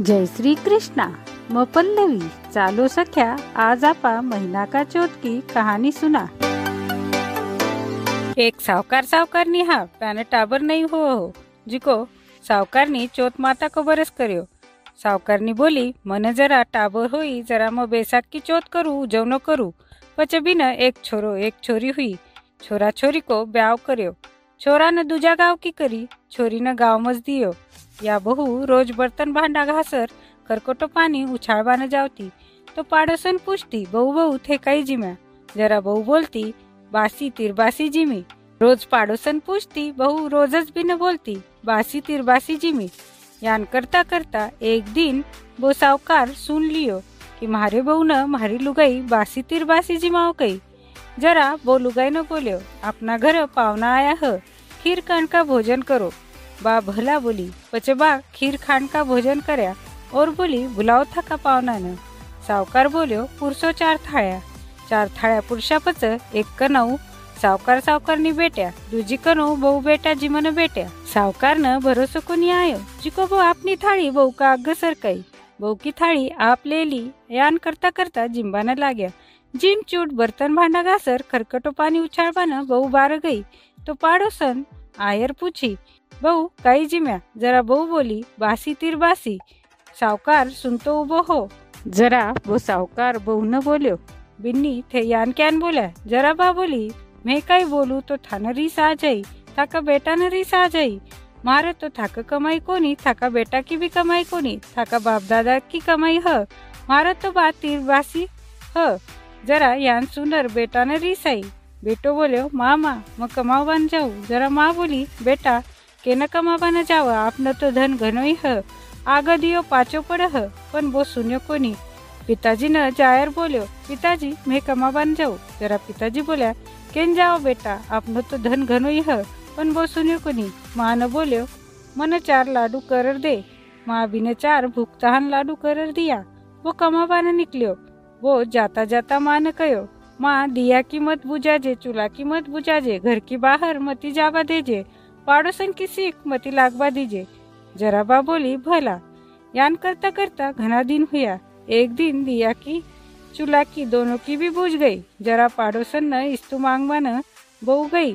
जय श्री कृष्णा. मल्लवी चालो सख्या. आज आपा महीना का चोट की कहानी सुना. एक सावकार सावकार नी हा प्याने टाबर नहीं हो हो. जिको सावकार नी चोत माता को बरस करियो. सावकार नी बोली, मन जरा टाबर हुई, जरा मैं बैसाख की चोत करू उजवनो करू. पचबी बिना एक छोरो एक छोरी हुई. छोरा छोरी को ब्याव करियो. છોરાને દૂજા ગાવ કી કરી છોરીને ગાવમાં જ દિયો યા બહુ રોજ બર્તન ભાંડા ઘાસર કરકોટો પાણી ઉછાળવાને જ આવતી તો પાડોશન પૂછતી બહુ બહુ થે કઈ જીમ્યા જરા બહુ બોલતી બાસી તિરબાસી જીમી રોજ પાડોશન પૂછતી બહુ રોજ જ બીને બોલતી બાસી તિરબાસી જીમી યાન કરતા કરતા એક દિન બહુ સાવકાર સુન લિયો કે મારે બહુ ન મારી લુગાઈ બાસી તિરબાસી જીમાઓ કઈ जरा बोलू गाई न बोल्यो आपना घर पावना आया ह. खीर काणका भोजन करो. बा भला बोली. पचे बा खीर खांडका भोजन करया. और बोली बुलाव थाका पावना न सावकार बोल्यो पुरुषो चार थाळ्या. चार थाळ्या पुरुषा पच एक कणऊ सावकार सावकारनी बेट्या दुजी कणऊ बहु बेटा जिमन बेट्या सावकार न भरोसो कोनी आयो? जिको बा आपनी थाळी बहु का अग्ग सरकई बऊ की थाळी आप लेली यान करता करता जिम्बान लाग्या. जिम चूट बर्तन भांडा घासर खरकटो पाणी उछाळवानं बहु बार गई तो पाडोसन आयर पूछी बहू काही जिम्या? जरा बहू बोली बासी तिर बासी सावकार सुनतो उभो हो. जरा वो सावकार बहू न बोल्यो। बिन्नी थे यान क्यान बोल्या जरा बा बोली मैं काही बोलू तो थान रीस आ जाई थाका बेटा न रीस आ जाई मारे तो थाक कमाई कोनी थाका बेटा की भी कमाई कोनी थाका बाप दादा की कमाई ह मारे तो बात तीर बासी ह जरा यान सुंदर बेटाने रिसाई. बेटो बोल्यो मामा मा मग कमावबान जाऊ. जरा मा बोली बेटा के न कमावबान जावं? आपण तो धन घनोई ह. आग दियो पाचो पड ह. पण बो सुन्यो कोणी पिताजी न जायर बोल्यो पिताजी मे कमावबान जाऊ. जरा पिताजी बोल्या केन जाओ बेटा? आपण तो धन घनोई ह. पण बो सुन्यो कोणी मा न बोल्यो मन चार लाडू करर दे. मा बिन चार भूक तहान लाडू करर दिया. वो कमावबान निकल्यो वो जाता जाता माँ ने कहो माँ दिया की मत बुझाजे चूल्हा की मत बुझाजे घर की बाहर मती जावा देजे पाड़ोसन की सीख मती लागवा दीजे जरा बा बोली भला यान करता करता घना दिन हुआ एक दिन दिया की चूल्हा की दोनों की भी बुझ गई जरा पाड़ोसन न इस्तु मांगवा न बहू गई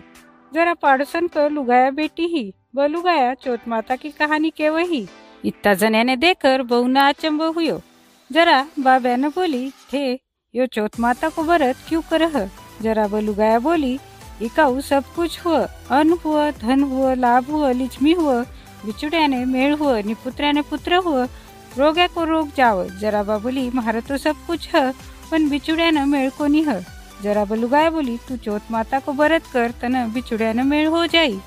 जरा पाड़ोसन को लुगाया बेटी ही बलुगाया लुगाया माता की कहानी के वही इतना जने ने देखकर बहू न अचंब हुयो। जरा बाबा बोली थे यो चौथ माता को व्रत क्यों करह? जरा व लुगाया बोली इकाऊ सब कुछ हुआ अन्न हुआ धन हुआ लाभ हुआ लिचमी हुआ बिचुड्याने मेळ हुआ नि पुत्र्याने पुत्र हुआ रोग्या को रोग जाव जराबा बोली मारा तो सब कुछ ह पण बिचुड्यानं मेळ कोणी ह? जराबा लुगाया बोली तू चौथ माता को व्रत कर तन बिचुड्यानं मेळ हो जाई.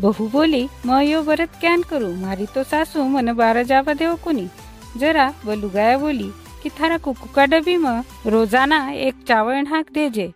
बहू बोली म यो व्रत क्यान करू? मारी तो सासू मन बारा जावा देव कोणी जरा लुगाया बोली कि थारा का डबी म रोज़ाना एक चावल ढाक देजे।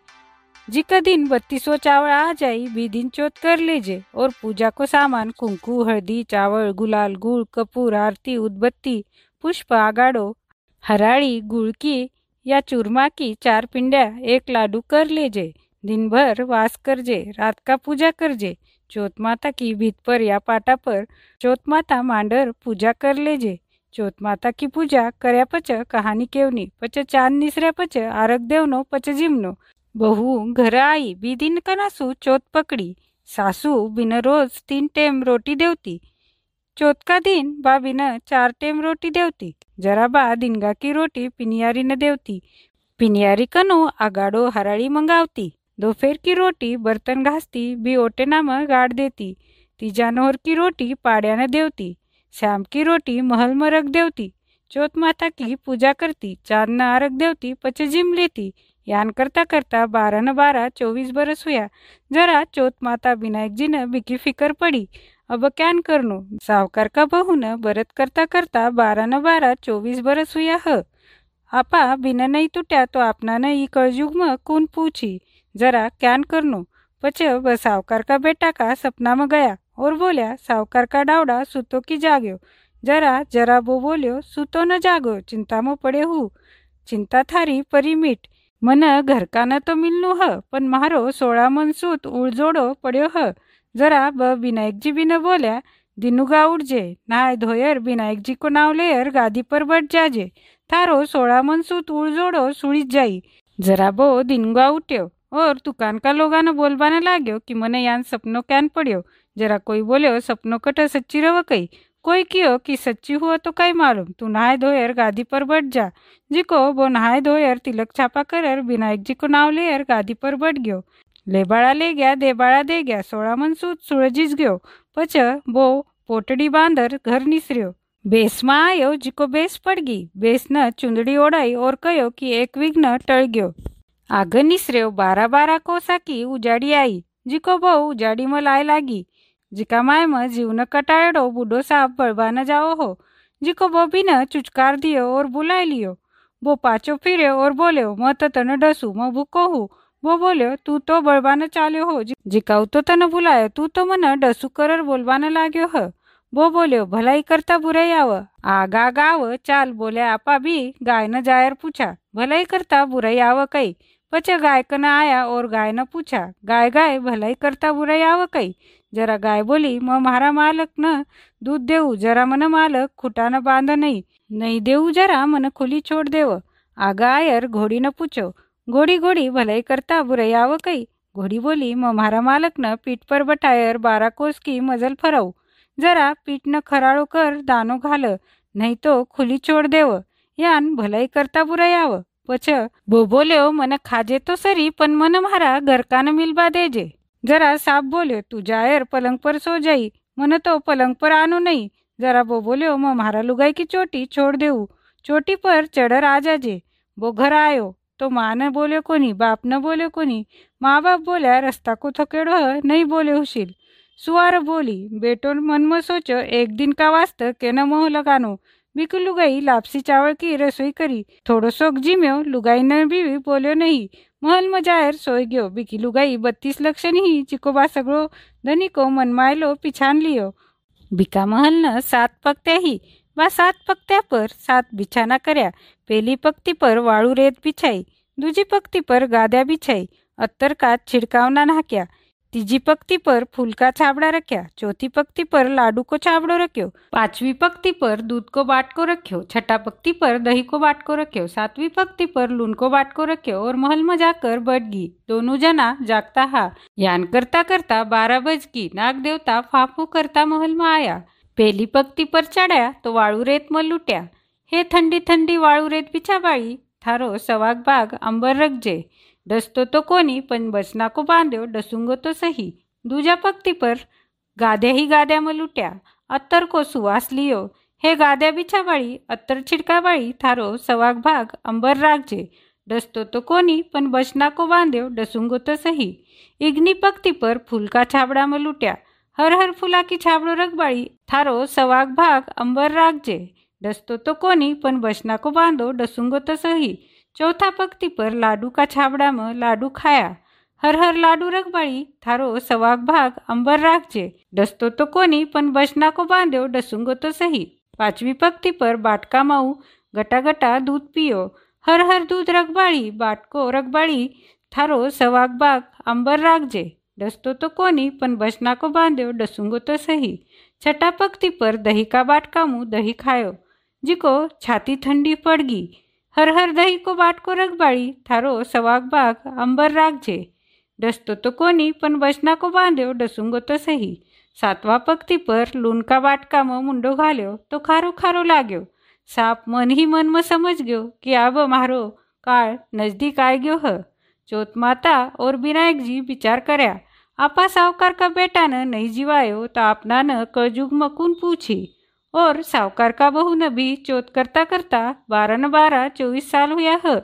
जिका दिन बत्तीसो चावल आ जाई, बी दिन चौथ कर लीजिए और पूजा को सामान कुंकू हल्दी चावल, गुलाल गुड़ कपूर, आरती, उदबत्ती, पुष्प, आगाड़ो हराड़ी गुड़ की या चूरमा की चार पिंड्या एक लाडू कर लीजिए दिन भर वास करजे, रात का पूजा करजे। चौथ माता की भीत पर या पाटा पर चौथ माता मांडर पूजा कर लेजे। चोत माता की पूजा कर्या पच कहानी केवनी पच चांद निसर्या पच आरग देवनो पच जिमनो. बहू घर आई बिदिन कनासू चोत पकडी. सासू बिन रोज तीन टेम रोटी देवती. चोत का दिन बाबीन चार टेम रोटी देवती. जरा बा दिनगा की रोटी पिनियारी न देवती. पिनियारी कनो आगाडो हराळी मंगावती. दोफेर की रोटी बर्तन घासती बी ओटे नाम गाड देती. तिजा नोहर की रोटी पाड्यानं देवती. श्याम की रोटी महल में रख देवती चौथ माता की पूजा करती चांद न आरग देवती पचे जिम लेती यान करता करता बारह न बारह चौबीस बरस हुआ जरा चौथ माता विनायक जी ने बिकी फिकर पड़ी. अब क्यान करनो? सावकार का बहू न बरत करता करता बारह न बारह चौबीस बरस हुआ ह. आपा बिना नहीं टूटा तो अपना न ई कलयुग में कौन पूछी? जरा क्यान करनो? पचे वह सावकार का बेटा का सपना में गया और बोल्या सावकार का डावड़ा सुतो की जाग्यो. जरा जरा बो बोल्यो सुतो न जागो चिंता मो पड़े हु. चिंता थारी परी मीठ. मन न तो मिलनु ह पण मारो सोळा मन सूत उळजोडो पड्यो ह. जरा ब विनायकजी बिन बोल्या दिनुगा उडजे. नाय धोयर विनायकजी को नाव लेयर गादी पर बट जाजे. थारो सोळा मन सूत उळजोडो सुळीत जाई. जरा बो दिनगा उठ्यो. और दुकान का लोगानो बोलबाने लाग्यो कि मने यान सपनो कैन पड़ियो। जरा कोई बोल्यो सपनो कट सच्ची रव कई कोई कियो कि सच्ची हुआ तो कई मालूम। तू नहाय धोयर गादी पर बैठ जा। जिको वो नहाय धोयर तिलक छापा कर विनायक जी को नाव लेयर गादी पर बैठ गयो। लेबाळा ले गया देबाळा दे गया सोळा मन सूत सुळजीच गयो। पछ बो पोटड़ी बांधर घर निसर्यो। बेसमा आयो जिको बेस पड़गी। बेस न चुंदड़ी ओढ़ाई और कहो कि एक विघ्न टळ गयो आग निसर्यो बारा बारा कोसा की उजाड़ी आई जिको बो उजाड़ी में लाय लागी जिका माय में जीवन कटाड़ो बूढ़ो साहब बड़बा न जाओ हो जिको बो भी न चुचकार दियो और बुलाई लियो वो पाचो फिरे और बोल्यो मैं तो तने डसू मैं भूको हूँ वो बोल्यो तू तो बळबानं चाल्यो हो जिकाऊ तो तने बुलायो तू तो मन डसू करर बोलबानं लाग्यो ह वो बोल्यो भलाई करता बुराई आव आगा गाव चाल बोल्या आपा भी गाय पचे गायकन आया और गाय न पूछा. गाय गाय भलाई करता बुराई आव कई? जरा गाय बोली मग मारा मालक न दूध देऊ. जरा मन मालक खुटानं बांध नाही नाही देऊ जरा मन खुली छोड देव. आगा आयर घोडी न पूछो. घोडी घोडी भलाई करता बुराई आव कई? घोडी बोली मग मारा मालक न पीठ पर बटायर बारा कोस की मजल फरव. जरा पीठ न खराळो कर दानो घाल. नाही तो खुली छोड देव. यान भलाई करता बुराई यावं. पछ बो बोल्यो मन खाजे तो सरी पण मन मारा घरकान मिलबा देजे जरा साप बोल्यो तू जायर पलंग पर सो जाई. मन तो पलंग पर आनो नहीं जरा बो बोल्यो म म्हारा लुगाई की चोटी छोड़ देऊ. चोटी पर चढ़र आ जाजे वो घर आयो. तो माँ न बोल्यो कोनी बाप न बोल्यो कोनी. माँ बाप बोल्या रस्ता को थकेड़ो है? नहीं बोले हुशील. सुआर बोली बेटो मन म सोचो एक दिन का वास्ते के न मोह लगानो? बिकू लुगाई लापसी चावल की रसोई करी थोड़ो सोक जिम्यो लुगाई ने भी बोल्यो नहीं महल में जायर सोई गयो बिकी लुगाई बत्तीस लक्ष नहीं चिको बा सगळो धनी को मनमायलो पिछान लियो बिका महल न सात पकत्या ही बा सात पकत्या पर सात बिछाना કર્યા પહેલી પક્તિ પર વાળું રેત બિછાઈ દૂજી પક્તિ પર ગાદ્યા બિછાઈ અત્તર કાચ છિડકાવના નાખ્યા ત્રીજી પક્તિ પર ફૂલકા છાબડા રખ્યા ચોથી પક્તિ પર લાડુ को छाबड़ो रख्यो पांचवी पक्ति पर दूध को बाटको रख्यो छठा पक्ति पर दही को बाटको रख्यो सातवीं पक्ति पर लून को बाटको रख्यो और महल में जाकर बैठ गई दोनों जना जागता हा यान करता करता बारह बज की नाग देवता फाफू करता महल में आया પહેલી પક્તિ પર ચડ્યા તો વાળું રેતમાં લૂંટ્યા હે ઠંડી ઠંડી વાળું રેત પીછાબાળી થારો સવાગ ભાગ અંબર डसतो तो कोणी पण बसना को बांधव डसूंगो तो सही. दुजा पक्ती पर गाद्या ही गाद्या मलुट्या लुट्या अत्तर को सुवास लियो. हे गाद्या बिछा बाळी अत्तर छिडकाबाळी थारो सवाग भाग अंबर राखजे डसतो तो कोणी पण बसना को बांधव डसुंग तो सही. इग्नी पक्ती पर फुलका छाबडा मलुट्या लुट्या. हर हर फुला की छाबडो रगबाळी थारो सवाग भाग अंबर राखजे डसतो तो कोणी पण बसना को बांधो डसुंग तो सही. चौथा पक्ति पर लाडू का छाबड़ा में लाडू खाया हर हर लाडू रगबाळी थारो सवाग भाग अंबर राखजे डसतो तो कोनी पण बसना को बांधो डसूंगो तो सही पांचवी पक्ति पर बाटका माऊ गटा गटा दूध पियो हर हर दूध रगबाळी बाटको रगबाळी थारो सवाग भाग अंबर राखजे डसतो तो कोनी पण बसना को बांध्यो डसूंगो तो सही छठा पक्ति पर दही का बाटका मुँह हर हर दही को बाट को रगबाळी थारो सवाग बाग अंबर राखजे डसतो तो कोणी पण बचना को बांध्यो डसूंगो तो सही. सातवा पक्ती पर लुणका बाटका म मुंडो घाल्यो तो खारो खारो लाग्यो साप मन ही मन म समज गयो की आब मारो काळ नजदीक आय गयो ह. चौथ माता और विनायक जी विचार कर्या आपा सावकार का बेटा न नहीं जीवायो तो आपना न कलयुग मकून पूछी. और सावकार का बहू भी चोत करता करता बारन बारा चौबीस साल हुआ है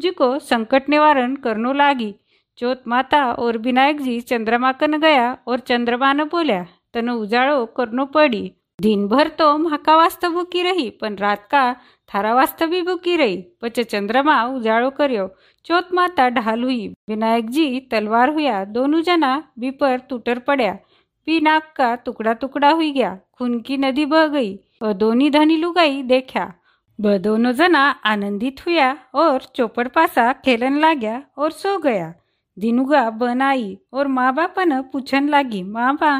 जिको संकट निवारण करनो लागी। चोत माता और विनायक जी चंद्रमा कन गया और चंद्रमा न बोल्या तन उजाड़ो करनो पड़ी। दिन भर तो महाका वास्तव भूकी रही पण रात का थारा वास्तव भी भूकी रही। पच चंद्रमा उजाड़ो करो चोत माता ढाल हुई विनायक जी तलवार हुआ दोनों जना बीपर तूटर पड़ा पी नाक का टुकड़ा टुकड़ा हुई गया खून की नदी बह गई और दोनों धनी लुगाई देखा ब दोनों जना आनंदित हुआ और चौपड़ पासा खेलन लाग्या और सो गया। दिनुगा बन आई और माँ बाप न पूछन लागी माँ बा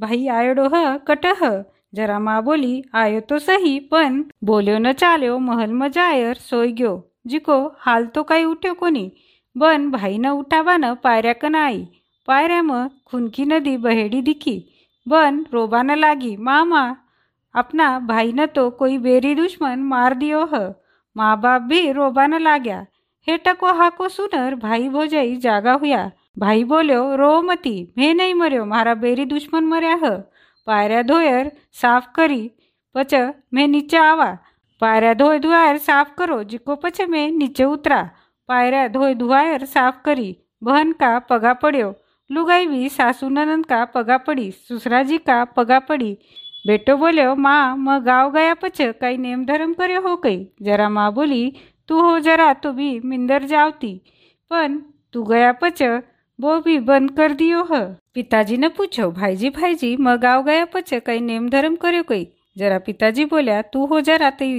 भाई आयोडो ह कट ह जरा माँ बोली आयो तो सही पण बोल्यो न चाल्यो महल म जायर सोई गयो जिको हाल तो काही उठ्यो कोणी बन भाई न उठावानं पायऱ्याकन आई। पायऱ्या मग खुनकी नदी बहेडी दिखी. बन रोबान लागी मामा अपना भाई न तो कोई बेरी दुश्मन मार दियो ह. माँ बाप भी रोबान लाग्या. हे टको हाको सुनर भाई भोजाई जागा हुया. भाई बोल्यो रो मती मैं नहीं मर्यो मारा बेरी दुश्मन मर्या ह. पायऱ्या धोयर साफ करी पच मैं नीचे आवा. पायऱ्या धोय धुआयर साफ करो जिको पछ मैं नीचे उतरा. पायऱ्या धोय धुआयर साफ करी बहन का पगा पड्यो. लुगाईवी सासू ननंद का पगा पड़ी सुसराजी का पगा पड़ी बेटो बोल्यो माँ म गाँव गया पछ कई नेम धर्म करे हो कई जरा माँ बोली तू हो जरा तो भी मिंदर जावती पन तू गया पछ वो भी बंद कर दियो ह पिताजी ने पूछो भाईजी भाईजी म गाँव गया पछ कई नेम धर्म करो कई जरा पिताजी बोल्या तू हो जरा ते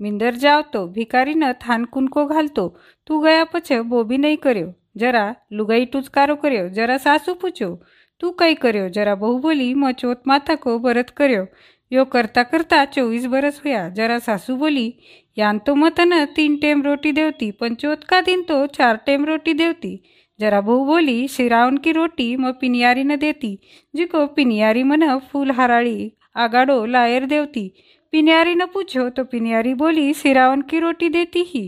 मिंदर जावतो भिकारीनं थान कुनको घालतो तू गया पछ बोबी नाही करो जरा लुगाई टुचकारो કર્યો जरा सासू पूछो तू कई કર્યો जरा बहू बोली म चोत माथा को बरत કર્યો यो करता करता चोवीस बरस हुआ जरा सासू बोली यान तो मत न तीन टेम रोटी देवती पण चौथ का दिन तो चार टेम रोटी देवती जरा बहू बोली श्रावण की रोटी म पिनियारी न देती जिको पिनियारी मन फूल हराळी आगाडो लायर देवती पिनियारी न पूछो तो पिनियारी बोली सिरावन की रोटी देती ही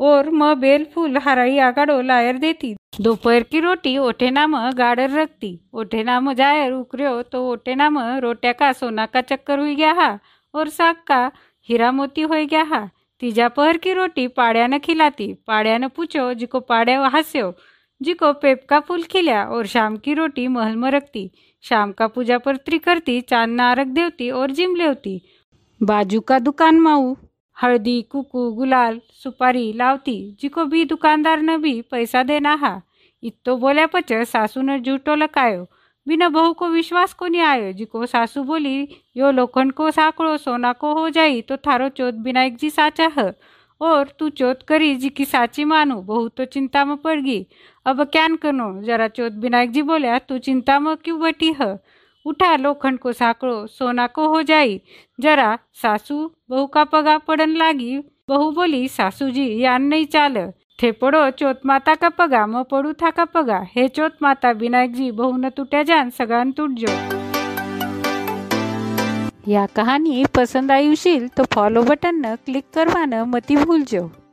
और म बेल फूल हराई आगाडो लायर देती. दोपहर की रोटी ओठे नाम गाडर रखती ओठे नाम जायर उकर्यो तो ओठे नाम रोट्या का सोना का चक्कर हुई गया हा? और साग का हीरा मोती हो गया हा? तीजा पहर की रोटी पाड्यानं खिलाती. पाड्यानं पूछो, जिको पाड्या हास्यो. जिको पेप का फूल खिल्या और शाम की रोटी महल में रखती शाम का पूजा पत्री करती चाँद नारक देवती और जिम लेवती. बाजू का दुकान माऊ. हळदी, कुकू, गुलाल, सुपारी लावती. जिको भी दुकानदार न भी पैसा देना हा. इतो बोल्या पच सासू ने झूठो लकायो बिना बहू को विश्वास को नहीं आयो? जिको सासू बोली, यो लोखंड को साकड़ो सोना को हो जाई तो थारो चौथ विनायक जी साचा है. और तू चौथ करी जी की साची मानू, बहू तो चिंता में पड़ गई अब क्यान कनो? जरा चौथ विनायक जी बोलिया, तू चिंता में क्यों बैठी है? उठा लोखंड को साकड़ो सोना को हो जाई. जरा सासू बहू का पगा पड़न लागी बहू बोली सासूजी यान नहीं चाल. थे पड़ो चोत माता का पगा म पड़ू था का पगा हे चोत माता विनायकजी बहू न टूट्या जान सगान टूट या कहानी पसंद आयुशील तो फॉलो बटन न क्लिक करवानं मती भूलजो.